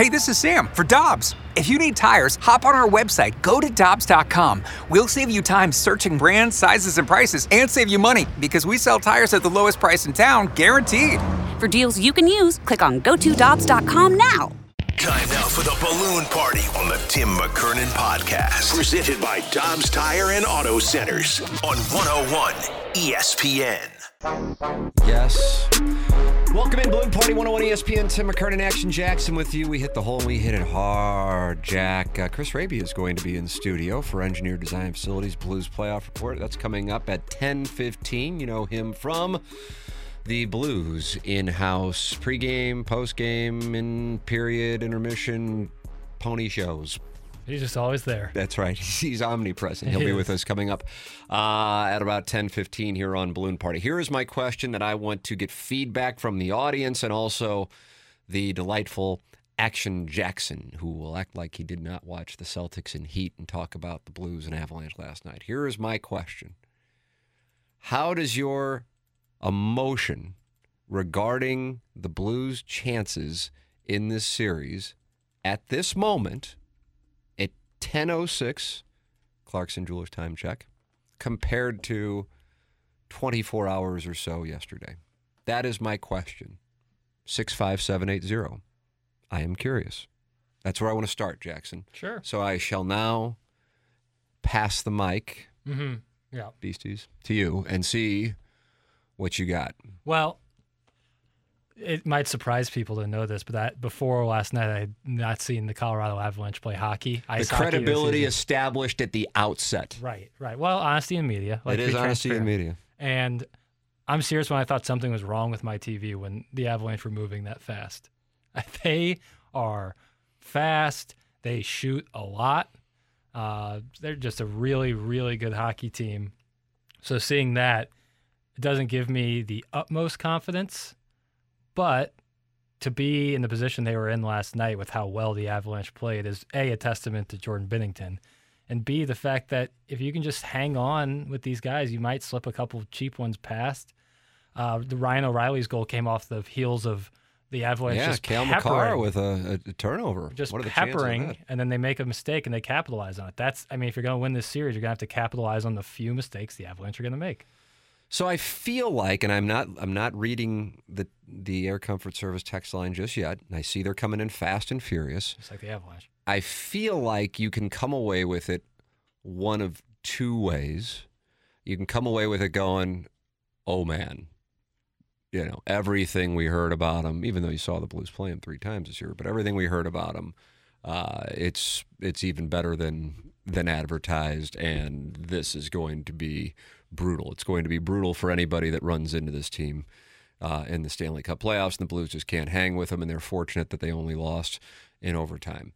Hey, this is Sam for Dobbs. If you need tires, hop on our website, go to Dobbs.com. We'll save you time searching brands, sizes, and prices, and save you money because we sell tires at the lowest price in town, guaranteed. For deals you can use, click on GoToDobbs.com now. Time now for the balloon party on the Tim McKernan podcast. Presented by Dobbs Tire and Auto Centers on 101 ESPN. Yes. Welcome in, Balloon Party 101 ESPN. Tim McKernan, Action Jackson with you. We hit the hole and we hit it hard, Jack. Uh, Chris Hrabe is going to be in the studio for Engineer Design Facilities Blues Playoff Report. That's coming up at 10:15. You know him from the Blues in-house pregame, postgame, in period, intermission, pony shows. He's just always there. That's right. He's omnipresent. He'll He be with us coming up uh, at about 10:15 here on Balloon Party. Here is my question that I want to get feedback from the audience and also the delightful Action Jackson, who will act like he did not watch the Celtics and Heat and talk about the Blues and Avalanche last night. Here is my question. How does your emotion regarding the Blues' chances in this series at this moment 10:06 Clarkson Jewelers time check compared to 24 hours or so yesterday? That is my question. 65780. I am curious. That's where I want to start, Jackson. Sure. So I shall now pass the mic, Mm-hmm. Yeah. beasties, to you and see what you got. Well, it might surprise people to know this, but that before last night, I had not seen the Colorado Avalanche play hockey. The ice hockey this credibility season. established at the outset. Right, right. Well, honesty in media. Like it to is be honesty in media. And I'm serious when I thought something was wrong with my TV when the Avalanche were moving that fast. They are fast. They shoot a lot. Uh, they're just a really, really good hockey team. So seeing that, it doesn't give me the utmost confidence, but to be in the position they were in last night with how well the Avalanche played is a a testament to Jordan Binnington, and b the fact that if you can just hang on with these guys, you might slip a couple cheap ones past. Uh, the Ryan O'Reilly's goal came off the heels of the Avalanche yeah, just Cale Makar with a, a turnover. just what are the chances of peppering, and then they make a mistake and they capitalize on it. That's, I mean, if you're going to win this series, you're going to have to capitalize on the few mistakes the Avalanche are going to make. So I feel like, and I'm not, I'm not reading the the Air Comfort Service text line just yet. And I see they're coming in fast and furious. Just like the Avalanche. I feel like you can come away with it one of two ways. You can come away with it going, "Oh man, you know everything we heard about him." Even though you saw the Blues play him three times this year, but everything we heard about him, uh, it's it's even better than than advertised, and this is going to be brutal. It's going to be brutal for anybody that runs into this team uh, in the Stanley Cup playoffs, and the Blues just can't hang with them, and they're fortunate that they only lost in overtime.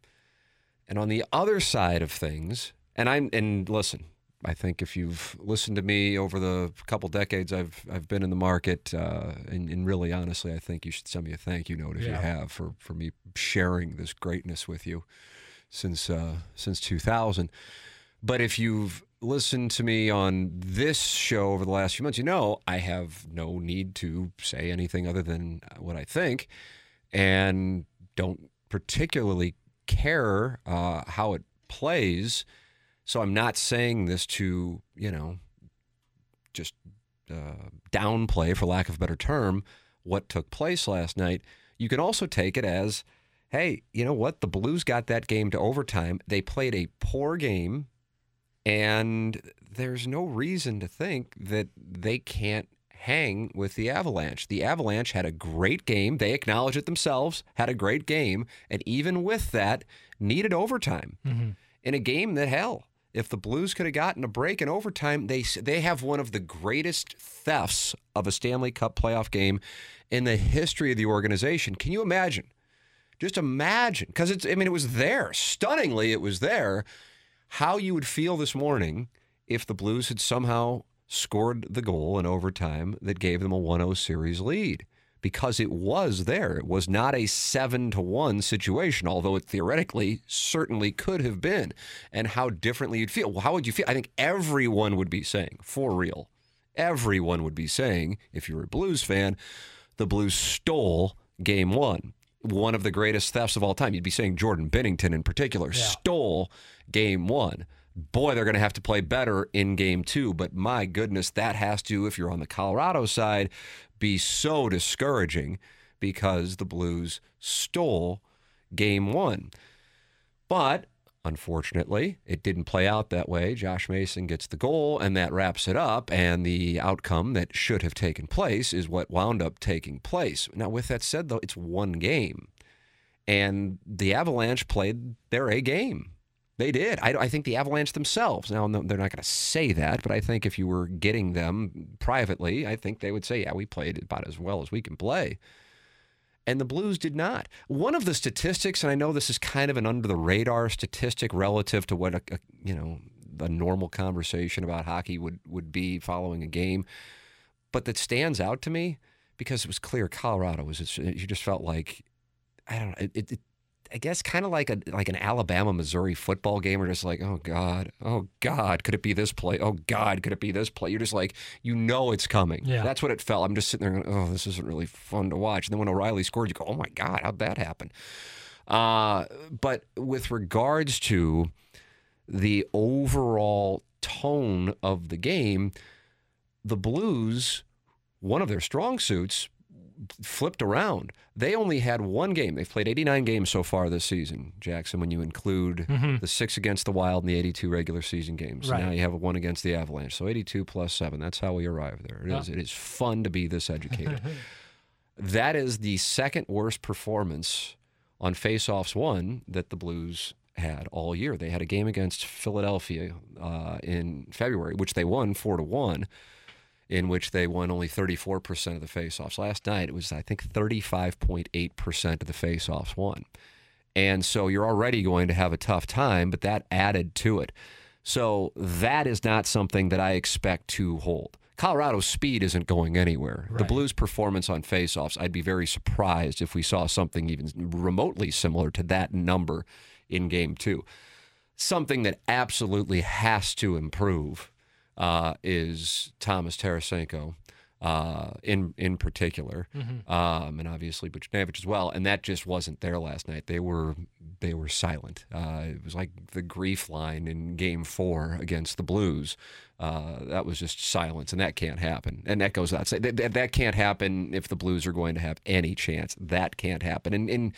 And on the other side of things, and I'm and listen, I think if you've listened to me over the couple decades I've I've been in the market, uh, and, and really honestly, I think you should send me a thank you note if you have for for me sharing this greatness with you since uh, since 2000. But if you've listened to me on this show over the last few months, you know I have no need to say anything other than what I think, and don't particularly care uh, how it plays. So I'm not saying this to you know just uh, downplay, for lack of a better term, what took place last night. You can also take it as, hey, you know what? The Blues got that game to overtime. They played a poor game, and there's no reason to think that they can't hang with the Avalanche. The Avalanche had a great game. They acknowledge it themselves, had a great game, and even with that, needed overtime mm-hmm. in a game that hell. If the Blues could have gotten a break in overtime, they they have one of the greatest thefts of a Stanley Cup playoff game in the history of the organization. Can you imagine? Just imagine, because it's. I mean, it was there. Stunningly, it was there. How you would feel this morning if the Blues had somehow scored the goal in overtime that gave them a 1-0 series lead because it was there. It was not a 7 to 1 situation, although it theoretically certainly could have been. And how differently you'd feel. Well, how would you feel? I think everyone would be saying, for real, everyone would be saying, if you're a Blues fan, the Blues stole game one. One of the greatest thefts of all time. You'd be saying Jordan Binnington in particular Yeah. stole game one. Boy, they're going to have to play better in game two. But my goodness, that has to, if you're on the Colorado side, be so discouraging because the Blues stole game one. But unfortunately, it didn't play out that way. Josh Manson gets the goal, and that wraps it up. And the outcome that should have taken place is what wound up taking place. Now, with that said, though, it's one game. And the Avalanche played their A game. They did. I, I think the Avalanche themselves, now no, they're not going to say that, but I think if you were getting them privately, I think they would say, yeah, we played about as well as we can play and the Blues did not. One of the statistics, and I know this is kind of an under the radar statistic relative to what a, a you know a normal conversation about hockey would would be following a game, but that stands out to me because it was clear Colorado was you just felt like I don't know it, it I guess kind of like a like an Alabama Missouri football game, or just like, oh God, oh God, could it be this play? Oh God, could it be this play? You're just like, you know, it's coming. Yeah. That's what it felt. I'm just sitting there going, oh, this isn't really fun to watch. And then when O'Reilly scored, you go, oh my God, how'd that happen? Uh, but with regards to the overall tone of the game, the Blues, one of their strong suits, flipped around. They only had one game. They've played 89 games so far this season, Jackson, when you include the six against the Wild and the 82 regular season games. Right. Now you have a one against the Avalanche. So 82 plus seven. That's how we arrive there. It is. It is fun to be this educated. that is the second worst performance on faceoffs one that the Blues had all year. They had a game against Philadelphia uh, in February, which they won four to one, in which they won only 34% of the faceoffs. Last night it was, I think, 35.8% of the faceoffs won. And so you're already going to have a tough time, but that added to it. So that is not something that I expect to hold. Colorado's speed isn't going anywhere. The Blues' performance on faceoffs, I'd be very surprised if we saw something even remotely similar to that number in game two. Something that absolutely has to improve uh, is Thomas Tarasenko. Uh, in in particular, um, and obviously Buchnevich as well, and that just wasn't there last night. They were they were silent. Uh, it was like the grief line in Game Four against the Blues. Uh, that was just silence, and that can't happen. And that goes out. That, that, that can't happen if the Blues are going to have any chance. That can't happen. And, and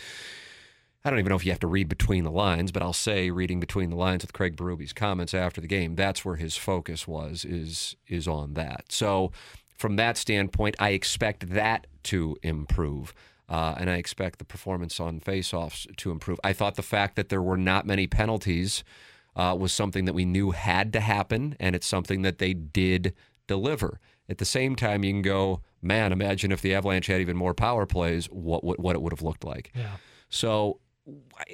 I don't even know if you have to read between the lines, but I'll say reading between the lines with Craig Berube's comments after the game, that's where his focus was is is on that. So from that standpoint, I expect that to improve. Uh, and I expect the performance on faceoffs to improve. I thought the fact that there were not many penalties uh, was something that we knew had to happen, and it's something that they did deliver. At the same time, you can go, man, imagine if the Avalanche had even more power plays, what what, what it would have looked like. Yeah. So,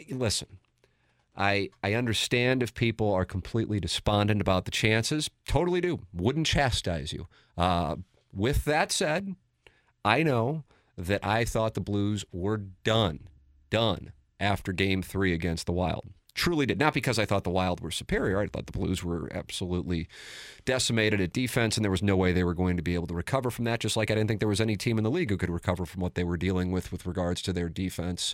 listen, I I understand if people are completely despondent about the chances. Totally do. Wouldn't chastise you. Uh, with that said, I know that I thought the Blues were done, done after Game Three against the Wild. Truly did not because I thought the Wild were superior. I thought the Blues were absolutely decimated at defense, and there was no way they were going to be able to recover from that. Just like I didn't think there was any team in the league who could recover from what they were dealing with with regards to their defense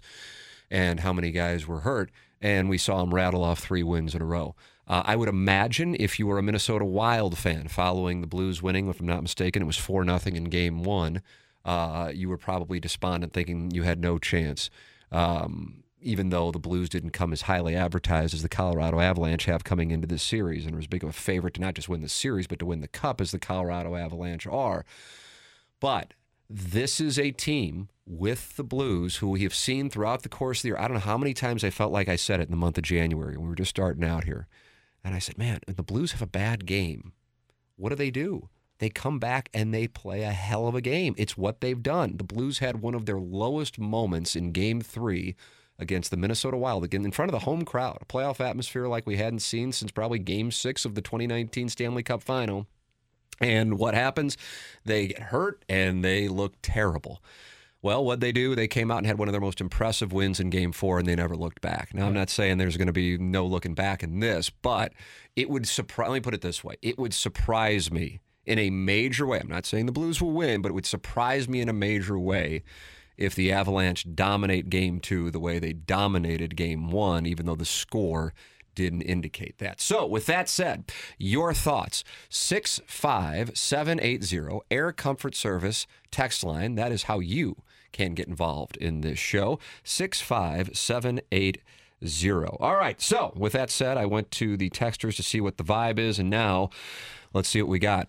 and how many guys were hurt. And we saw them rattle off three wins in a row. Uh, I would imagine if you were a Minnesota Wild fan following the Blues winning, if I'm not mistaken, it was 4 nothing in game one, uh, you were probably despondent thinking you had no chance. Um, even though the Blues didn't come as highly advertised as the Colorado Avalanche have coming into this series and were as big of a favorite to not just win the series, but to win the cup as the Colorado Avalanche are. But this is a team with the Blues who we have seen throughout the course of the year. I don't know how many times I felt like I said it in the month of January we were just starting out here. And I said, man, the Blues have a bad game. What do they do? They come back and they play a hell of a game. It's what they've done. The Blues had one of their lowest moments in game three against the Minnesota Wild, again in front of the home crowd, a playoff atmosphere like we hadn't seen since probably game six of the 2019 Stanley Cup final. And what happens? They get hurt and they look terrible. Well, what they do, they came out and had one of their most impressive wins in game four, and they never looked back. Now, I'm not saying there's going to be no looking back in this, but it would surprise, let me put it this way it would surprise me in a major way. I'm not saying the Blues will win, but it would surprise me in a major way if the Avalanche dominate game two the way they dominated game one, even though the score didn't indicate that. So, with that said, your thoughts 65780 Air Comfort Service text line. That is how you can get involved in this show. 65780. All right. So, with that said, I went to the texters to see what the vibe is, and now let's see what we got.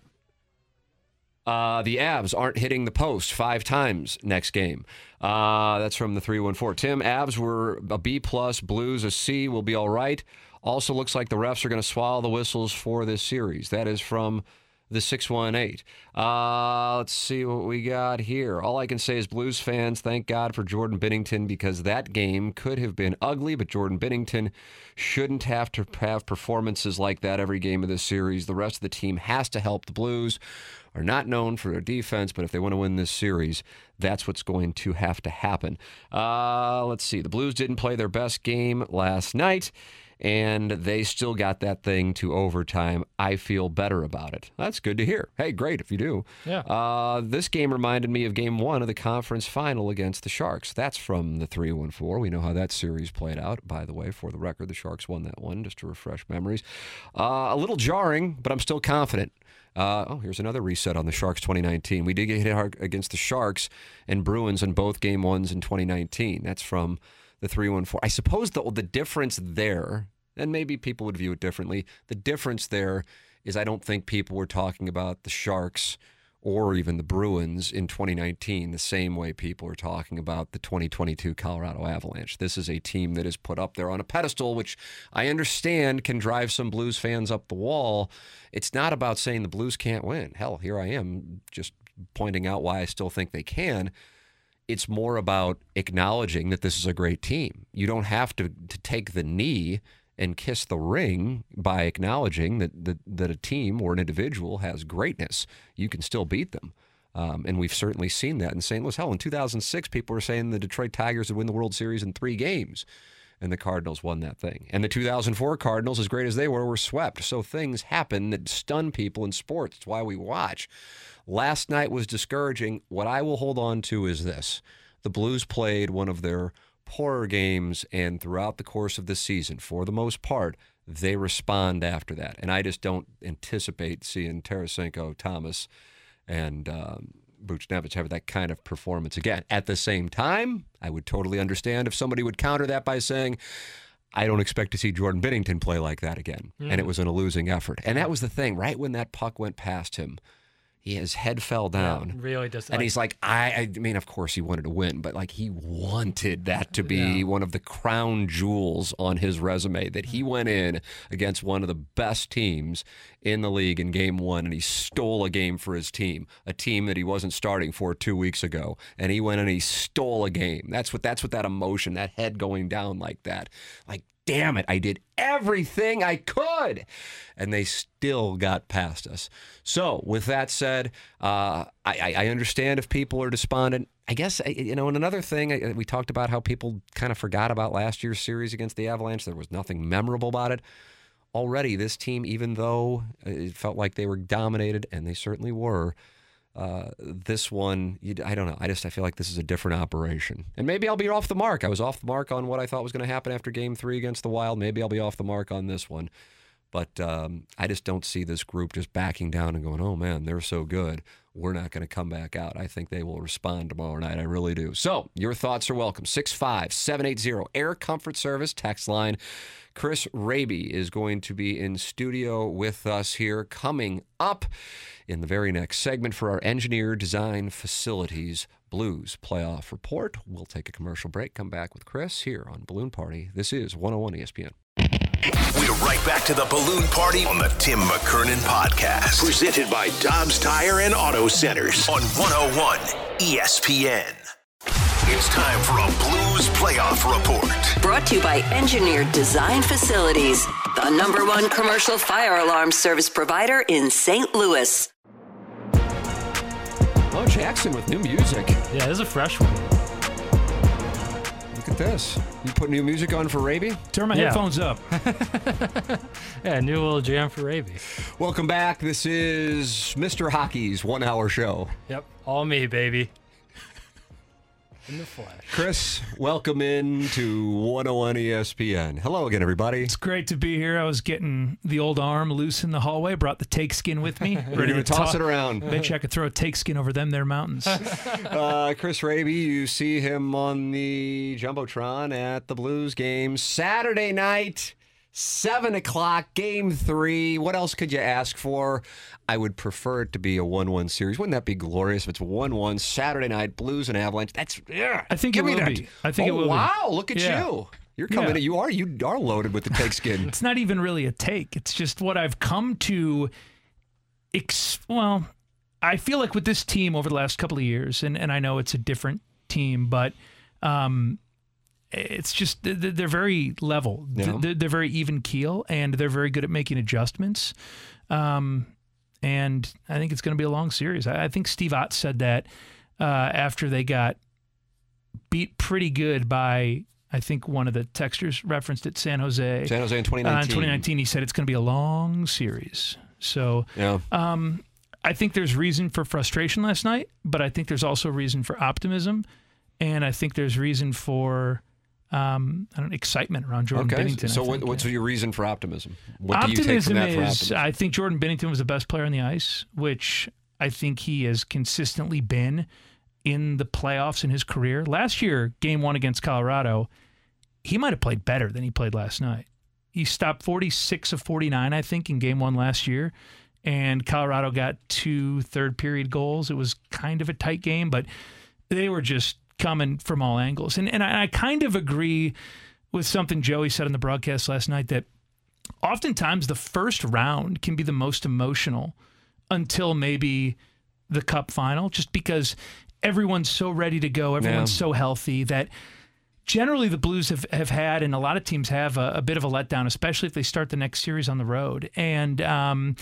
Uh, the Avs aren't hitting the post five times next game. Uh, that's from the 314. Tim, Avs were a B plus, Blues a C, will be all right. Also looks like the refs are going to swallow the whistles for this series. That is from the 618. Uh, let's see what we got here. All I can say is Blues fans, thank God for Jordan Binnington because that game could have been ugly, but Jordan Binnington shouldn't have to have performances like that every game of this series. The rest of the team has to help the Blues are not known for their defense, but if they want to win this series, that's what's going to have to happen. Uh, let's see. The Blues didn't play their best game last night and they still got that thing to overtime. I feel better about it. That's good to hear. Hey, great if you do. Yeah. Uh, this game reminded me of game one of the conference final against the Sharks. That's from the 314. We know how that series played out. By the way, for the record, the Sharks won that one, just to refresh memories. Uh, a little jarring, but I'm still confident. Uh, oh, here's another reset on the Sharks 2019. We did get hit hard against the Sharks and Bruins in both game ones in 2019. That's from the 314. I suppose the the difference there, and maybe people would view it differently. The difference there is I don't think people were talking about the Sharks or even the Bruins in 2019 the same way people are talking about the 2022 Colorado Avalanche. This is a team that is put up there on a pedestal, which I understand can drive some Blues fans up the wall. It's not about saying the Blues can't win. Hell, here I am just pointing out why I still think they can it's more about acknowledging that this is a great team. You don't have to, to take the knee and kiss the ring by acknowledging that, that, that a team or an individual has greatness. You can still beat them. Um, and we've certainly seen that in St. Louis. Hell, in 2006, people were saying the Detroit Tigers would win the World Series in three games, and the Cardinals won that thing. And the 2004 Cardinals, as great as they were, were swept. So things happen that stun people in sports. It's why we watch. Last night was discouraging. What I will hold on to is this the Blues played one of their poorer games, and throughout the course of the season, for the most part, they respond after that. And I just don't anticipate seeing Tarasenko, Thomas, and um, Buchnevich have that kind of performance again. At the same time, I would totally understand if somebody would counter that by saying, I don't expect to see Jordan Binnington play like that again. Mm. And it was in a losing effort. And that was the thing, right when that puck went past him he, his head fell down. Yeah, really does. And like, he's like, I, I mean, of course he wanted to win, but like he wanted that to be yeah. one of the crown jewels on his resume that he went in against one of the best teams in the league in game one and he stole a game for his team, a team that he wasn't starting for two weeks ago. And he went and he stole a game. That's what, that's what that emotion, that head going down like that. Like, damn it, I did everything I could. And they still got past us. So, with that said, uh, I, I, understand if people are despondent. I guess, you know, and another thing, we talked about how people kind of forgot about last year's series against the Avalanche. There was nothing memorable about it. Already, this team, even though it felt like they were dominated, and they certainly were, uh, this one, I don't know. I just I feel like this is a different operation, and maybe I'll be off the mark. I was off the mark on what I thought was going to happen after Game Three against the Wild. Maybe I'll be off the mark on this one, but um, I just don't see this group just backing down and going, "Oh man, they're so good. We're not going to come back out." I think they will respond tomorrow night. I really do. So your thoughts are welcome. Six five seven eight zero Air Comfort Service text line. Chris Hrabe is going to be in studio with us here coming up in the very next segment for our engineer design facilities blues playoff report. We'll take a commercial break, come back with Chris here on Balloon Party. This is 101 ESPN. We're right back to the balloon party on the Tim McKernan podcast, presented by Dobbs Tire and Auto Centers on 101 ESPN. It's time for a Blues playoff report. Brought to you by Engineered Design Facilities, the number one commercial fire alarm service provider in St. Louis. Oh, Jackson with new music. Yeah, this is a fresh one. Look at this. You put new music on for Hrabe? Turn my yeah. headphones up. yeah, new little jam for Hrabe. Welcome back. This is Mr. Hockey's one hour show. Yep, all me, baby. In the flesh. Chris, welcome in to 101 ESPN. Hello again, everybody. It's great to be here. I was getting the old arm loose in the hallway. Brought the take skin with me. You're to toss to- it around. Bet you I could throw a take skin over them there mountains. Uh, Chris Hrabe, you see him on the Jumbotron at the Blues game Saturday night, 7 o'clock, game three. What else could you ask for? I would prefer it to be a 1 1 series. Wouldn't that be glorious if it's 1 1 Saturday night, Blues and Avalanche? That's, yeah. I think Give it will that. be. I think oh, it will be. Wow, look at Yeah. you. You're coming Yeah. in. You are you are loaded with the take skin. it's not even really a take. It's just what I've come to. Ex- well, I feel like with this team over the last couple of years, and, and I know it's a different team, but um, it's just th- th- they're very level. Yeah. They're, very even keel, and they're very good at making adjustments. Um, and I think it's going to be a long series. I, think Steve Ott said that uh, after they got beat pretty good by. I think one of the texters referenced at San Jose. San Jose in Uh, 2019. in 2019, he said it's going to be a long series. So Yeah. um, I think there's reason for frustration last night, but I think there's also reason for optimism, and I think there's reason for um, I don't know, excitement around Jordan Okay. Binnington. So, think. what's your reason for optimism? What do you take optimism from that for is optimism? I think Jordan Binnington was the best player on the ice, which I think he has consistently been in the playoffs in his career. Last year, game one against Colorado, he might have played better than he played last night. He stopped 46 of 49, I think, in game one last year. And Colorado got two third period goals. It was kind of a tight game, but they were just coming from all angles. And and I, I kind of agree with something Joey said in the broadcast last night that oftentimes the first round can be the most emotional until maybe the cup final, just because everyone's so ready to go, everyone's Yeah. so healthy that generally the Blues have, have had, and a lot of teams have a, a bit of a letdown, especially if they start the next series on the road. And, um,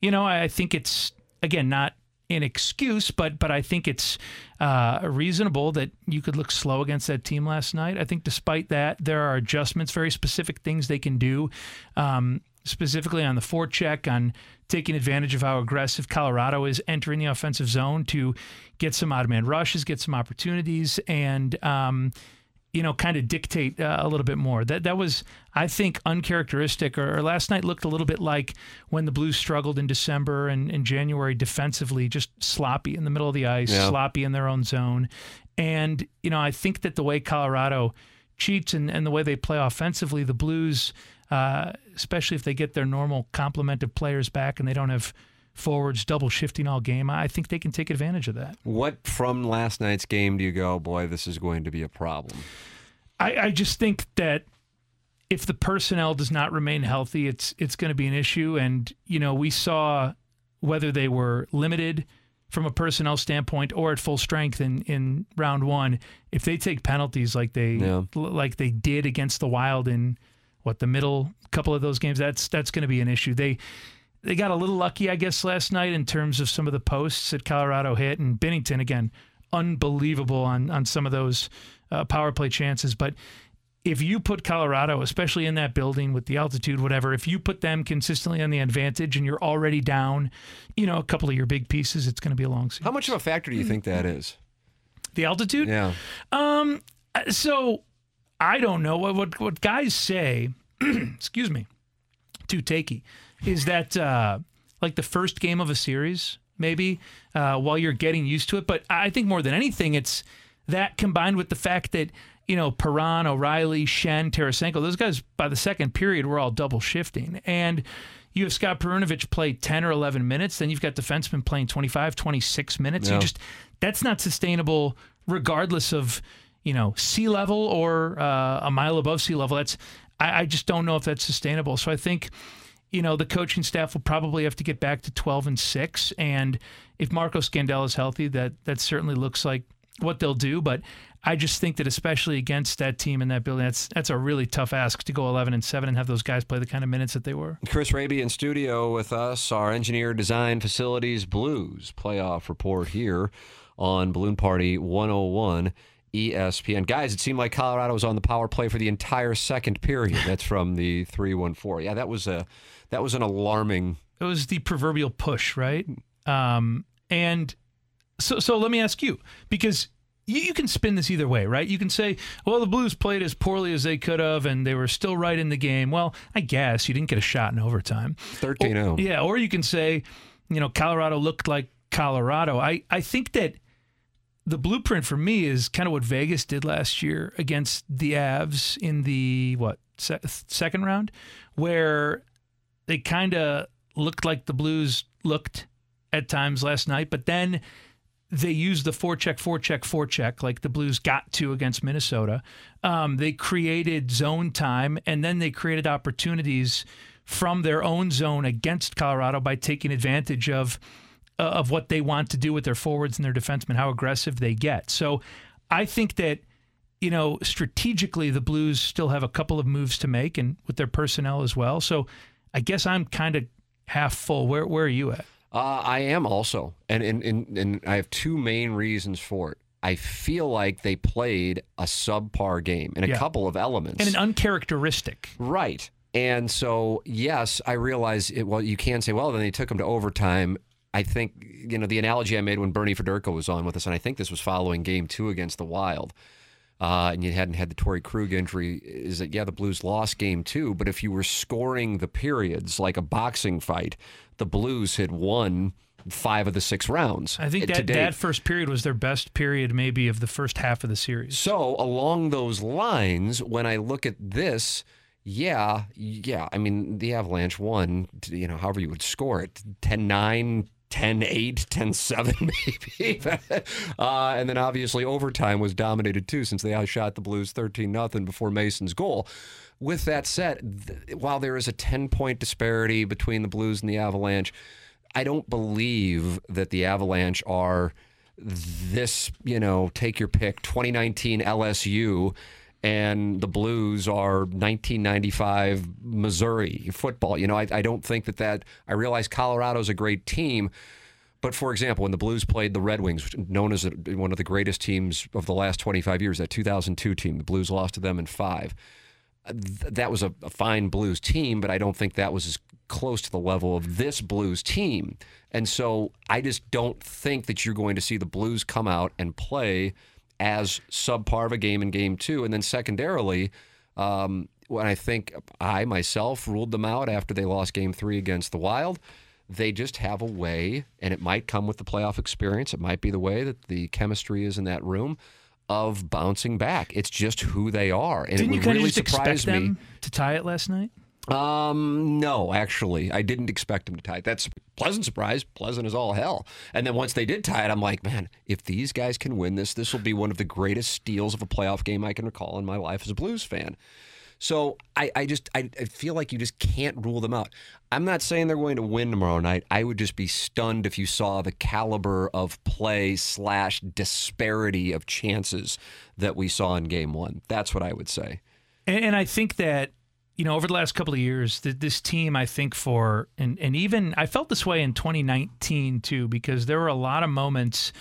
you know, I think it's, again, not an excuse, but but I think it's uh, reasonable that you could look slow against that team last night. I think despite that, there are adjustments, very specific things they can do, um, specifically on the forecheck, on taking advantage of how aggressive Colorado is entering the offensive zone to get some out of man rushes, get some opportunities, and um, you know, kind of dictate uh, a little bit more. That that was, I think, uncharacteristic. Or, or last night looked a little bit like when the Blues struggled in December and in January defensively, just sloppy in the middle of the ice, Yeah. sloppy in their own zone. And you know, I think that the way Colorado cheats and, and the way they play offensively, the Blues, uh, especially if they get their normal complement of players back and they don't have forwards double shifting all game, I think they can take advantage of that. What from last night's game do you go, boy, this is going to be a problem? I, I just think that if the personnel does not remain healthy, it's it's going to be an issue. And you know, we saw whether they were limited from a personnel standpoint or at full strength in, in round one. If they take penalties like they Yeah. like they did against the Wild in what the middle couple of those games, that's that's going to be an issue. They they got a little lucky, I guess, last night in terms of some of the posts that Colorado hit and Binnington again, unbelievable on on some of those uh, power play chances. But if you put Colorado, especially in that building with the altitude, whatever, if you put them consistently on the advantage and you're already down, you know, a couple of your big pieces, it's going to be a long season. How much of a factor do you think that is? The altitude? Yeah. Um, so I don't know what what, what guys say. excuse me, too takey, is that uh, like the first game of a series, maybe uh, while you're getting used to it. But I think more than anything, it's that combined with the fact that you know Perron, O'Reilly, Schenn, Tarasenko, those guys by the second period were all double shifting and. You have Scott Perunovich play 10 or 11 minutes, then you've got defensemen playing 25, 26 minutes. Yeah. You just that's not sustainable regardless of you know sea level or uh, a mile above sea level that's I, I just don't know if that's sustainable. So i think you know the coaching staff will probably have to get back to 12 and 6 and if marco scandella is healthy that that certainly looks like what they'll do. But i just think that especially against that team in that building that's that's a really tough ask to go 11 and 7 and have those guys play the kind of minutes that they were. Chris Hrabe in studio with us, our engineer, design, facilities, blues playoff report here on Balloon Party 101 ESPN. Guys, it seemed like Colorado was on the power play for the entire second period. That's from the 314. Yeah, that was a that was an alarming it was the proverbial push, right? Um, and so, so let me ask you, because you, you can spin this either way, right? You can say, well, the Blues played as poorly as they could have, and they were still right in the game. Well, I guess you didn't get a shot in overtime. 13 0. Yeah, or you can say, you know, Colorado looked like Colorado. I, I think that the blueprint for me is kind of what Vegas did last year against the Avs in the what se- second round, where they kind of looked like the Blues looked at times last night, but then they used the forecheck, forecheck, forecheck like the Blues got to against Minnesota. Um, they created zone time, and then they created opportunities from their own zone against Colorado by taking advantage of uh, of what they want to do with their forwards and their defensemen, how aggressive they get. So I think that you know strategically the Blues still have a couple of moves to make, and with their personnel as well. So I guess I'm kind of half full. Where where are you at? Uh, I am also, and, and and and I have two main reasons for it. I feel like they played a subpar game in a Yeah. couple of elements, And an uncharacteristic. right. And so, yes, I realize it. Well, you can say, well, then they took them to overtime. I think you know the analogy I made when Bernie Federko was on with us, and I think this was following Game Two against the Wild. Uh, and you hadn't had the Torey Krug injury, is that yeah, the Blues lost game two, but if you were scoring the periods like a boxing fight, the Blues had won five of the six rounds. I think that that first period was their best period, maybe of the first half of the series. So along those lines, when I look at this, yeah, yeah, I mean the Avalanche won, you know, however you would score it, 10-9, 10-8, 10-7 maybe. uh, and then obviously overtime was dominated too since they outshot the Blues 13 nothing before Manson's goal. With that said, th- while there is a 10-point disparity between the Blues and the Avalanche, I don't believe that the Avalanche are this, you know, take your pick, 2019 LSU and the Blues are 1995 Missouri football. You know, I, I don't think that that, I realize Colorado's a great team. But for example, when the Blues played the Red Wings, known as one of the greatest teams of the last 25 years, that 2002 team, the Blues lost to them in five that was a, a fine Blues team, but I don't think that was as close to the level of this Blues team. And so I just don't think that you're going to see the Blues come out and play as subpar of a game in game two. And then secondarily, um, when I think I myself ruled them out after they lost game three against the Wild, they just have a way, and it might come with the playoff experience. It might be the way that the chemistry is in that room of bouncing back. It's just who they are. And Didn't it you would kind of really just expect surprise me. to tie it last night? Um, no, actually, I didn't expect them to tie. it. That's pleasant surprise, pleasant as all hell. And then once they did tie it, I'm like, man, if these guys can win this, this will be one of the greatest steals of a playoff game I can recall in my life as a Blues fan. So I, I just I, I feel like you just can't rule them out. I'm not saying they're going to win tomorrow night. I would just be stunned if you saw the caliber of play slash disparity of chances that we saw in game one. That's what I would say. And, and I think that you know over the last couple of years, that this team, I think for and and even I felt this way in 2019 too, because there were a lot of moments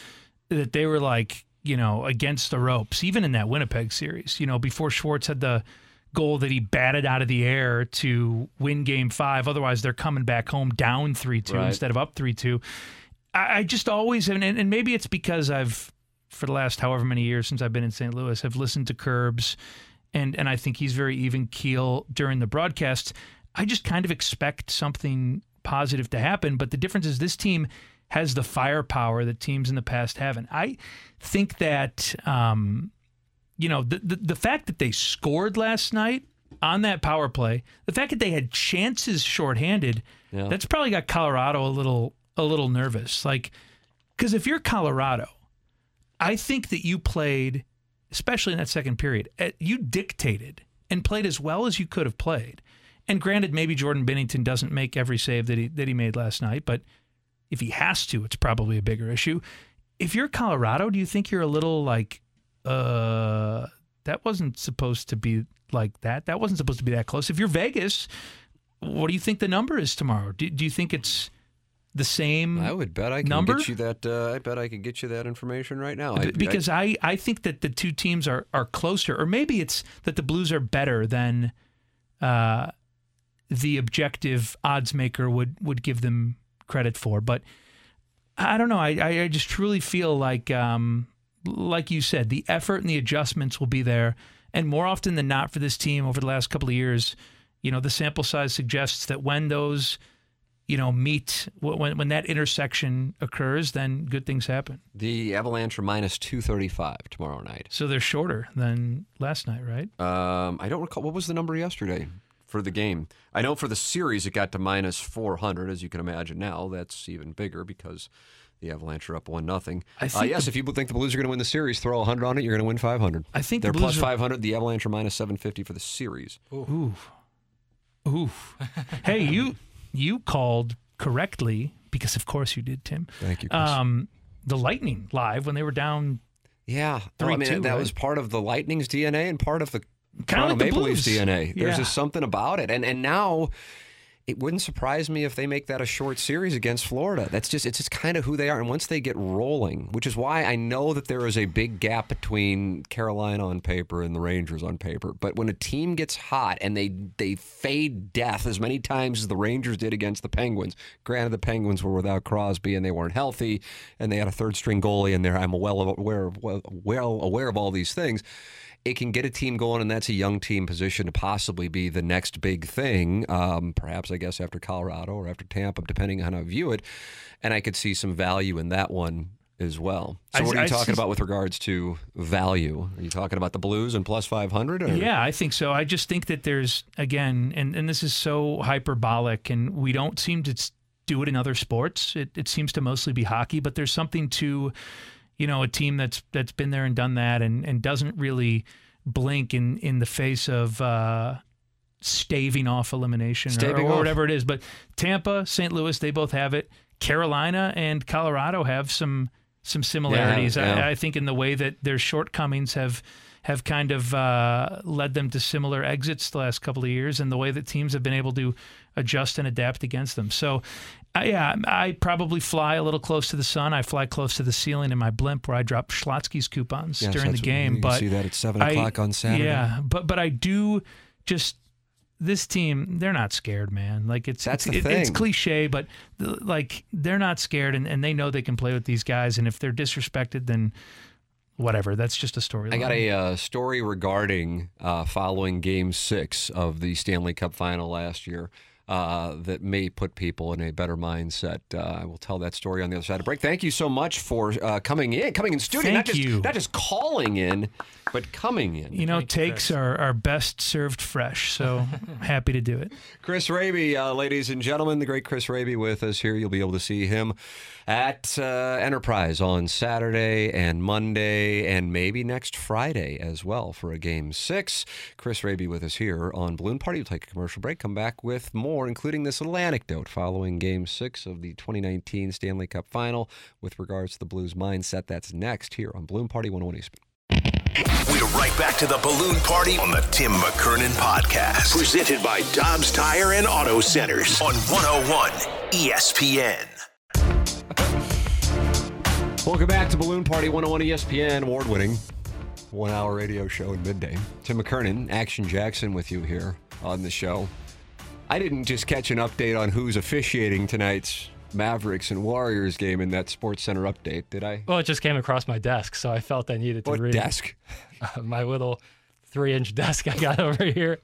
that they were like you know against the ropes, even in that Winnipeg series. You know before Schwartz had the goal that he batted out of the air to win game five. Otherwise, they're coming back home down 3 2 Right. instead of up 3 2. I, I just always, and, and maybe it's because I've, for the last however many years since I've been in St. Louis, have listened to Curbs, and, and I think he's very even keel during the broadcasts. I just kind of expect something positive to happen. But the difference is this team has the firepower that teams in the past haven't. I think that. Um, you know, the, the the fact that they scored last night on that power play, the fact that they had chances shorthanded, Yeah. that's probably got Colorado a little a little nervous. Like, because if you're Colorado, I think that you played, especially in that second period, eh, you dictated and played as well as you could have played. And granted, maybe Jordan Binnington doesn't make every save that he that he made last night, but if he has to, it's probably a bigger issue. If you're Colorado, do you think you're a little like, uh, that wasn't supposed to be like that? That wasn't supposed to be that close. If you're Vegas, what do you think the number is tomorrow? Do, do you think it's the same? I would bet I can number? get you that. Uh, I bet I can get you that information right now. I, because I, I think that the two teams are, are closer, or maybe it's that the Blues are better than uh, the objective odds maker would, would give them credit for. But I don't know. I, I, I just truly feel like um, like you said, the effort and the adjustments will be there. And more often than not for this team over the last couple of years, you know, the sample size suggests that when those, you know, meet, when, when that intersection occurs, then good things happen. The Avalanche are minus 235 tomorrow night. So they're shorter than last night, right? Um, I don't recall. What was the number yesterday for the game? I know for the series it got to minus 400, as you can imagine now. That's even bigger because the Avalanche are up 1 nothing. I Uh, yes, the- if you think the Blues are going to win the series, throw 100 on it, you're going to win 500. I think They're plus Blues are- 500. The Avalanche are minus 750 for the series. Ooh. Ooh. hey, you you called correctly because of course you did, Tim. Thank you. Um, the Lightning live when they were down Yeah, well, I mean 3-2, that right? was part of the Lightning's DNA and part of the Toronto like the Maple Leafs DNA. There's Yeah. just something about it, and and now it wouldn't surprise me if they make that a short series against Florida. That's just it's just kind of who they are, and once they get rolling, which is why I know that there is a big gap between Carolina on paper and the Rangers on paper. But when a team gets hot and they they fade death as many times as the Rangers did against the Penguins. Granted, the Penguins were without Crosby and they weren't healthy, and they had a third string goalie in there. I'm well aware of, well, well aware of all these things it can get a team going, and that's a young team position to possibly be the next big thing. Um, perhaps, I guess, after Colorado or after Tampa, depending on how I view it. And I could see some value in that one as well. So, I- what are you I talking see- about with regards to value? Are you talking about the Blues and plus 500? Or? Yeah, I think so. I just think that there's again, and, and this is so hyperbolic, and we don't seem to do it in other sports. It, it seems to mostly be hockey, but there's something to, you know, a team that's that's been there and done that, and and doesn't really blink in in the face of. Uh, staving off elimination or, Staving or off. whatever it is but tampa st louis they both have it carolina and colorado have some some similarities yeah. I, I think in the way that their shortcomings have have kind of uh, led them to similar exits the last couple of years, and the way that teams have been able to adjust and adapt against them. So, I, yeah, I probably fly a little close to the sun. I fly close to the ceiling in my blimp, where I drop Schlotzsky's coupons Yes, during the game. but see that at 7 I- o'clock on Saturday. Yeah, but but I do just this team they're not scared man like it's That's it's, the it- it's cliche but th- like they're not scared and, and they know they can play with these guys and if they're disrespected then whatever that's just a story I got a uh, story regarding uh, following Game Six of the Stanley Cup Final last year uh, that may put people in a better mindset. Uh, I will tell that story on the other side of break. Thank you so much for uh, coming in, coming in studio, not Thank just you. not just calling in, but coming in. you know takes are, are best served fresh so happy to do it Chris Hrabe, uh, ladies and gentlemen, the great Chris Hrabe with us here. You'll be able to see him at uh, Enterprise on Saturday and Monday and maybe next Friday as well for a game six. Chris Hrabe with us here on Balloon Party. We'll take a commercial break, come back with more, including this little anecdote following game six of the 2019 Stanley Cup final with regards to the Blues mindset. That's next here on Balloon Party 101 ESPN. We're right back to the balloon party on the Tim McKernan podcast. Presented by Dobbs Tire and Auto Centers on 101 ESPN. Welcome back to Balloon Party 101 ESPN, award winning one oh hour radio show in midday. Tim McKernan, Action Jackson with you here on the show. I didn't just catch an update on who's officiating tonight's Mavericks and Warriors game in that Sports Center update, did I? Well, it just came across my desk, so I felt I needed to What read desk? uh, my little three-inch desk I got over here.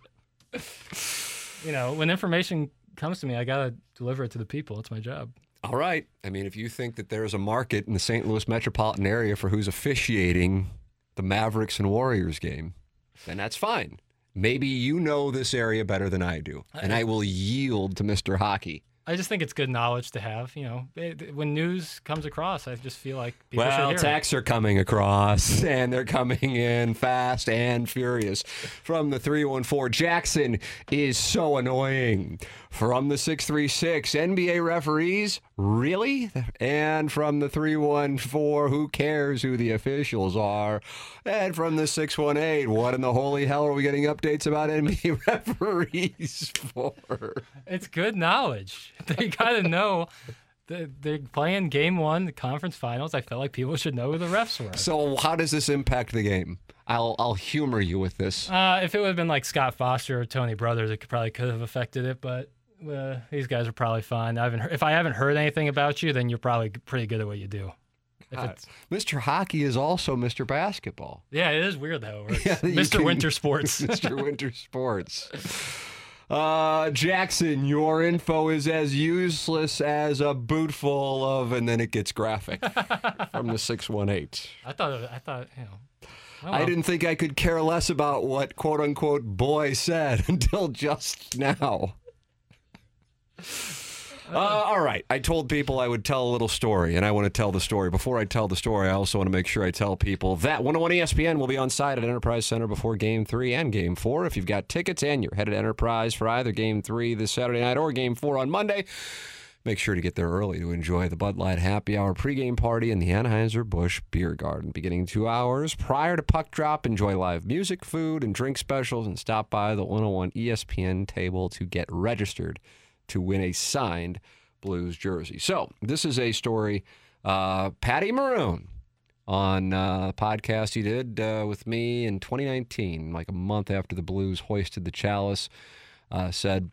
You know, when information comes to me, I gotta deliver it to the people. It's my job. All right. I mean, if you think that there's a market in the St. Louis metropolitan area for who's officiating the Mavericks and Warriors game, then that's fine. Maybe you know this area better than I do, and I will yield to Mr. Hockey. I just think it's good knowledge to have. You know, It- when news comes across, I just feel like people should Well, texts are coming across, and they're coming in fast and furious. From the 314, Jackson is so annoying. From the 636, NBA referees, really? And from the 314, who cares who the officials are? And from the 618, what in the holy hell are we getting updates about NBA referees for? It's good knowledge. They got to know that they're playing game one, the conference finals. I felt like people should know who the refs were. So, how does this impact the game? I'll, I'll humor you with this. Uh, if it would have been like Scott Foster or Tony Brothers, it could, probably could have affected it. But uh, these guys are probably fine. I haven't. Heard, if I haven't heard anything about you, then you're probably pretty good at what you do. It's, Mr. Hockey is also Mr. Basketball. yeah, it is weird though. Yeah, Mr. can- Winter Sports. Mr. Winter Sports. Uh, Jackson, your info is as useless as a boot full of, and then it gets graphic from the 618. I thought. I thought. You know. oh I didn't think I could care less about what quote unquote boy said until just now. Uh, all right. I told people I would tell a little story, and I want to tell the story. Before I tell the story, I also want to make sure I tell people that 101 ESPN will be on site at Enterprise Center before Game 3 and Game 4. If you've got tickets and you're headed to Enterprise for either Game 3 this Saturday night or Game 4 on Monday, make sure to get there early to enjoy the Bud Light Happy Hour pregame party in the Anheuser-Busch Beer Garden. Beginning two hours prior to puck drop, enjoy live music, food, and drink specials, and stop by the 101 ESPN table to get registered to win a signed Blues jersey. So this is a story. Uh, Patty Maroon on uh, a podcast he did uh, with me in 2019, like a month after the Blues hoisted the chalice, uh, said,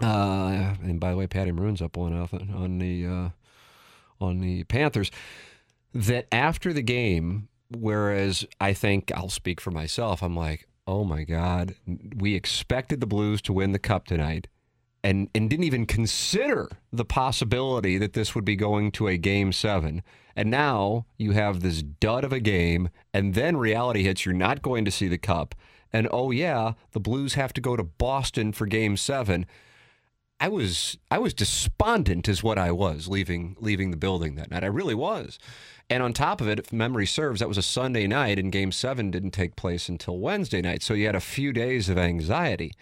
uh, and by the way, Patty Maroon's up one nothing on the uh, on the Panthers. That after the game, whereas I think I'll speak for myself, I'm like, oh my God, we expected the Blues to win the cup tonight and, and didn't even consider the possibility that this would be going to a game seven. And now you have this dud of a game, and then reality hits you're not going to see the cup. And oh, yeah, the Blues have to go to Boston for game seven. I was I was despondent is what I was leaving leaving the building that night. I really was. And on top of it, if memory serves, that was a Sunday night and game 7 didn't take place until Wednesday night. So you had a few days of anxiety.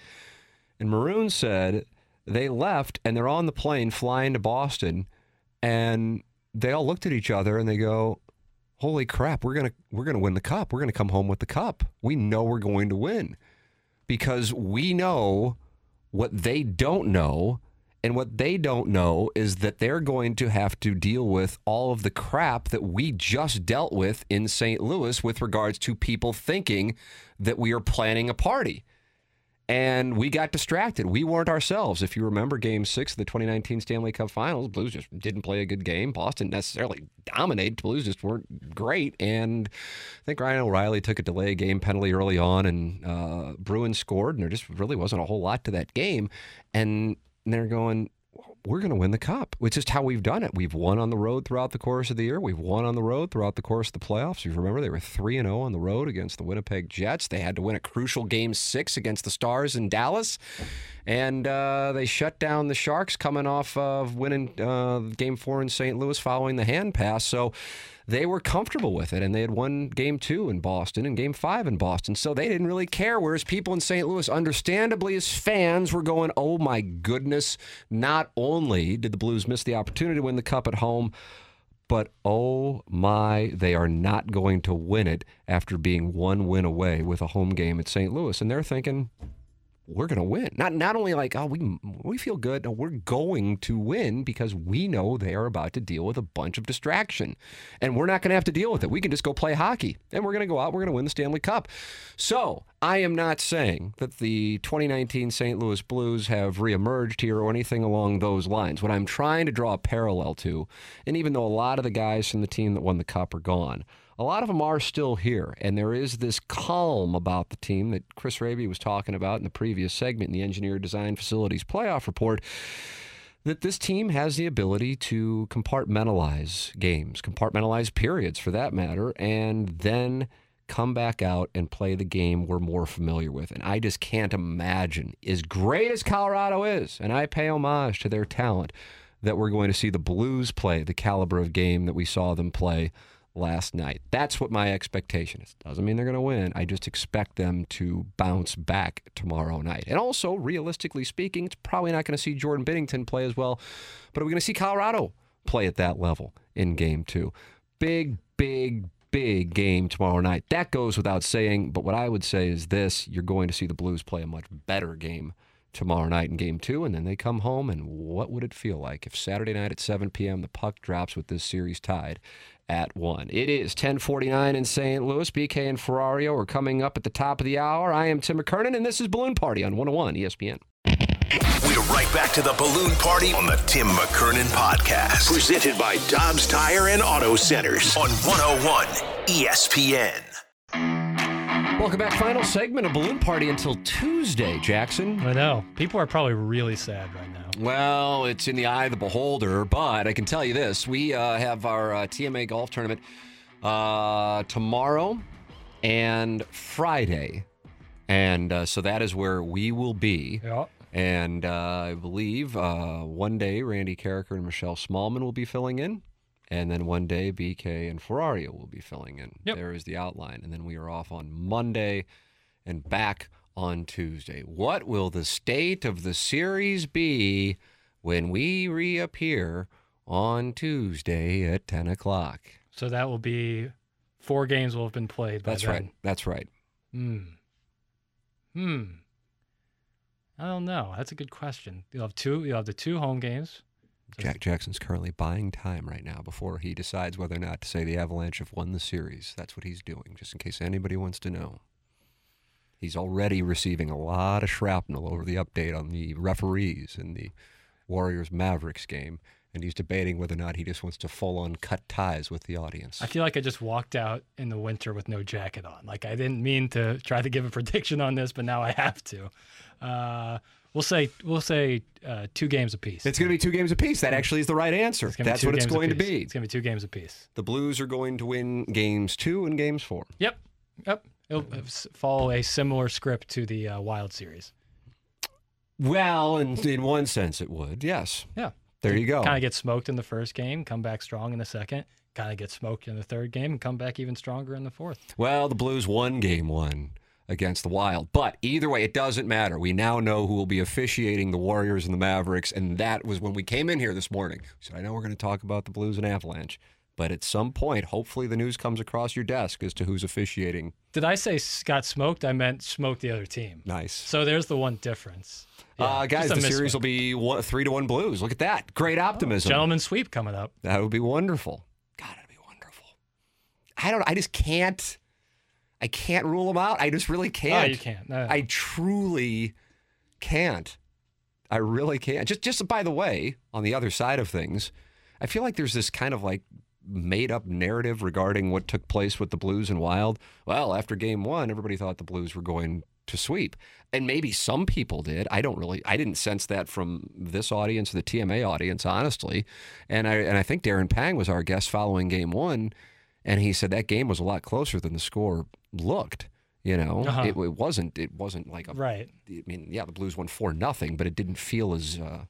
And Maroon said they left and they're on the plane flying to Boston and they all looked at each other and they go, "Holy crap, we're going to we're going to win the cup. We're going to come home with the cup. We know we're going to win." Because we know what they don't know. And what they don't know is that they're going to have to deal with all of the crap that we just dealt with in St. Louis with regards to people thinking that we are planning a party. And we got distracted. We weren't ourselves. If you remember game six of the 2019 Stanley Cup Finals, Blues just didn't play a good game. Boston necessarily dominated. Blues just weren't great. And I think Ryan O'Reilly took a delay game penalty early on, and uh, Bruins scored, and there just really wasn't a whole lot to that game. And they're going, we're going to win the cup. It's just how we've done it. We've won on the road throughout the course of the year. We've won on the road throughout the course of the playoffs. You remember they were 3 and 0 on the road against the Winnipeg Jets. They had to win a crucial game 6 against the Stars in Dallas. And uh, they shut down the Sharks coming off of winning uh, game 4 in St. Louis following the hand pass. So they were comfortable with it and they had won game two in Boston and game five in Boston. So they didn't really care. Whereas people in St. Louis, understandably as fans, were going, oh my goodness, not only did the Blues miss the opportunity to win the cup at home, but oh my, they are not going to win it after being one win away with a home game at St. Louis. And they're thinking, we're going to win. Not not only like oh we we feel good. No, we're going to win because we know they are about to deal with a bunch of distraction, and we're not going to have to deal with it. We can just go play hockey, and we're going to go out. We're going to win the Stanley Cup. So I am not saying that the 2019 St. Louis Blues have reemerged here or anything along those lines. What I'm trying to draw a parallel to, and even though a lot of the guys from the team that won the cup are gone a lot of them are still here, and there is this calm about the team that Chris Hrabe was talking about in the previous segment in the Engineer Design Facilities Playoff Report. That this team has the ability to compartmentalize games, compartmentalize periods for that matter, and then come back out and play the game we're more familiar with. And I just can't imagine, as great as Colorado is, and I pay homage to their talent, that we're going to see the Blues play the caliber of game that we saw them play last night. That's what my expectation is. Doesn't mean they're going to win. I just expect them to bounce back tomorrow night. And also, realistically speaking, it's probably not going to see Jordan Binnington play as well, but are we going to see Colorado play at that level in game two? Big, big, big game tomorrow night. That goes without saying, but what I would say is this you're going to see the Blues play a much better game tomorrow night in game two, and then they come home, and what would it feel like if Saturday night at 7 p.m. the puck drops with this series tied at one? It is 1049 in St. Louis. BK and Ferrario are coming up at the top of the hour. I am Tim McKernan, and this is Balloon Party on 101 ESPN. We're right back to the balloon party on the Tim McKernan podcast. Presented by Dobbs Tire and Auto Centers on 101 ESPN. Welcome back. Final segment of Balloon Party until Tuesday, Jackson. I know. People are probably really sad right now. Well, it's in the eye of the beholder, but I can tell you this: we uh, have our uh, TMA golf tournament uh, tomorrow and Friday, and uh, so that is where we will be. Yeah. And uh, I believe uh, one day Randy Karraker and Michelle Smallmon will be filling in. And then one day BK and Ferrario will be filling in. Yep. There is the outline. And then we are off on Monday and back on Tuesday. What will the state of the series be when we reappear on Tuesday at 10 o'clock? So that will be four games will have been played. By That's then. right. That's right. Hmm. Hmm. I don't know. That's a good question. You'll have two. You'll have the two home games. Jack Jackson's currently buying time right now before he decides whether or not to say the Avalanche have won the series. That's what he's doing, just in case anybody wants to know. He's already receiving a lot of shrapnel over the update on the referees in the Warriors Mavericks game, and he's debating whether or not he just wants to full on cut ties with the audience. I feel like I just walked out in the winter with no jacket on. Like I didn't mean to try to give a prediction on this, but now I have to. Uh, we'll say we'll say uh, two games apiece. It's going to be two games apiece. That actually is the right answer. It's gonna be That's what it's going to be. It's going to be two games apiece. The Blues are going to win games two and games four. Yep. Yep. It'll uh, follow a similar script to the uh, Wild series. Well, in, in one sense, it would. Yes. Yeah. There you go. Kind of get smoked in the first game, come back strong in the second. Kind of get smoked in the third game, and come back even stronger in the fourth. Well, the Blues won game one against the Wild. But either way, it doesn't matter. We now know who will be officiating the Warriors and the Mavericks. And that was when we came in here this morning. We said, I know we're going to talk about the Blues and Avalanche. But at some point, hopefully the news comes across your desk as to who's officiating. Did I say s- got smoked? I meant smoked the other team. Nice. So there's the one difference. Yeah, uh, guys, the series will be one, three to one Blues. Look at that. Great optimism. gentleman sweep coming up. That would be wonderful. God, it'd be wonderful. I don't. I just can't. I can't rule them out. I just really can't. Oh, you can't. No, no. Uh. I truly can't. I really can't. Just, just by the way, on the other side of things, I feel like there's this kind of like made up narrative regarding what took place with the Blues and Wild. Well, after game one, everybody thought the Blues were going to sweep. And maybe some people did. I don't really I didn't sense that from this audience, the TMA audience, honestly. And I and I think Darren Pang was our guest following game one, and he said that game was a lot closer than the score looked. You know, Uh-huh. it, it wasn't. It wasn't like a. right. I mean, yeah, the Blues won four nothing, but it didn't feel as, uh,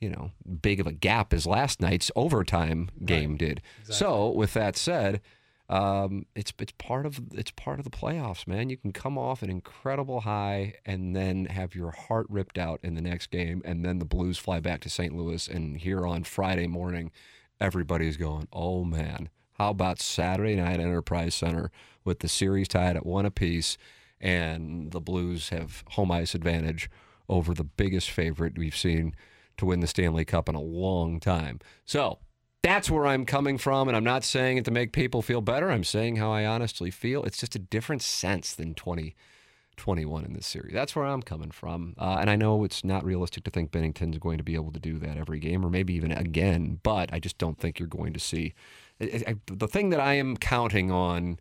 you know, big of a gap as last night's overtime game did. So, with that said, um, it's it's part of it's part of the playoffs, man. You can come off an incredible high and then have your heart ripped out in the next game, and then the Blues fly back to St. Louis, and here on Friday morning, everybody's going, "Oh man, how about Saturday night Enterprise Center with the series tied at one apiece, and the Blues have home ice advantage over the biggest favorite we've seen to win the Stanley Cup in a long time." So that's where I'm coming from, and I'm not saying it to make people feel better. I'm saying how I honestly feel. It's just a different sense than 2021 in this series. That's where I'm coming from, uh, and I know it's not realistic to think Binnington's going to be able to do that every game, or maybe even again. But I just don't think you're going to see. I, I, the thing that I am counting on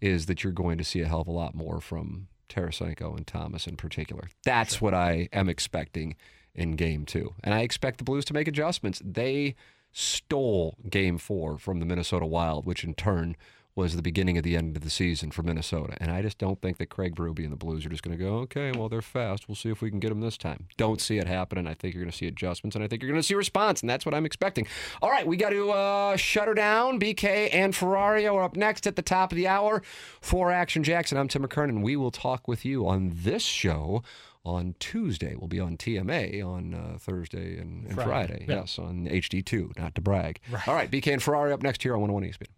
is that you're going to see a hell of a lot more from Tarasenko and Thomas in particular. That's what I am expecting in game two. And I expect the Blues to make adjustments. They stole game four from the Minnesota Wild, which in turn was the beginning of the end of the season for Minnesota. And I just don't think that Craig Berube and the Blues are just going to go, okay, well, they're fast. We'll see if we can get them this time. Don't see it happening. I think you're going to see adjustments, and I think you're going to see response, and that's what I'm expecting. All right, we got to uh, shut her down. BK and Ferrario are up next at the top of the hour for Action Jackson. I'm Tim McKernan. We will talk with you on this show on Tuesday. We'll be on TMA on uh, Thursday and, and Friday. Friday. Yeah. Yes, on HD2, not to brag. All right, BK and Ferrario up next here on 101 ESPN.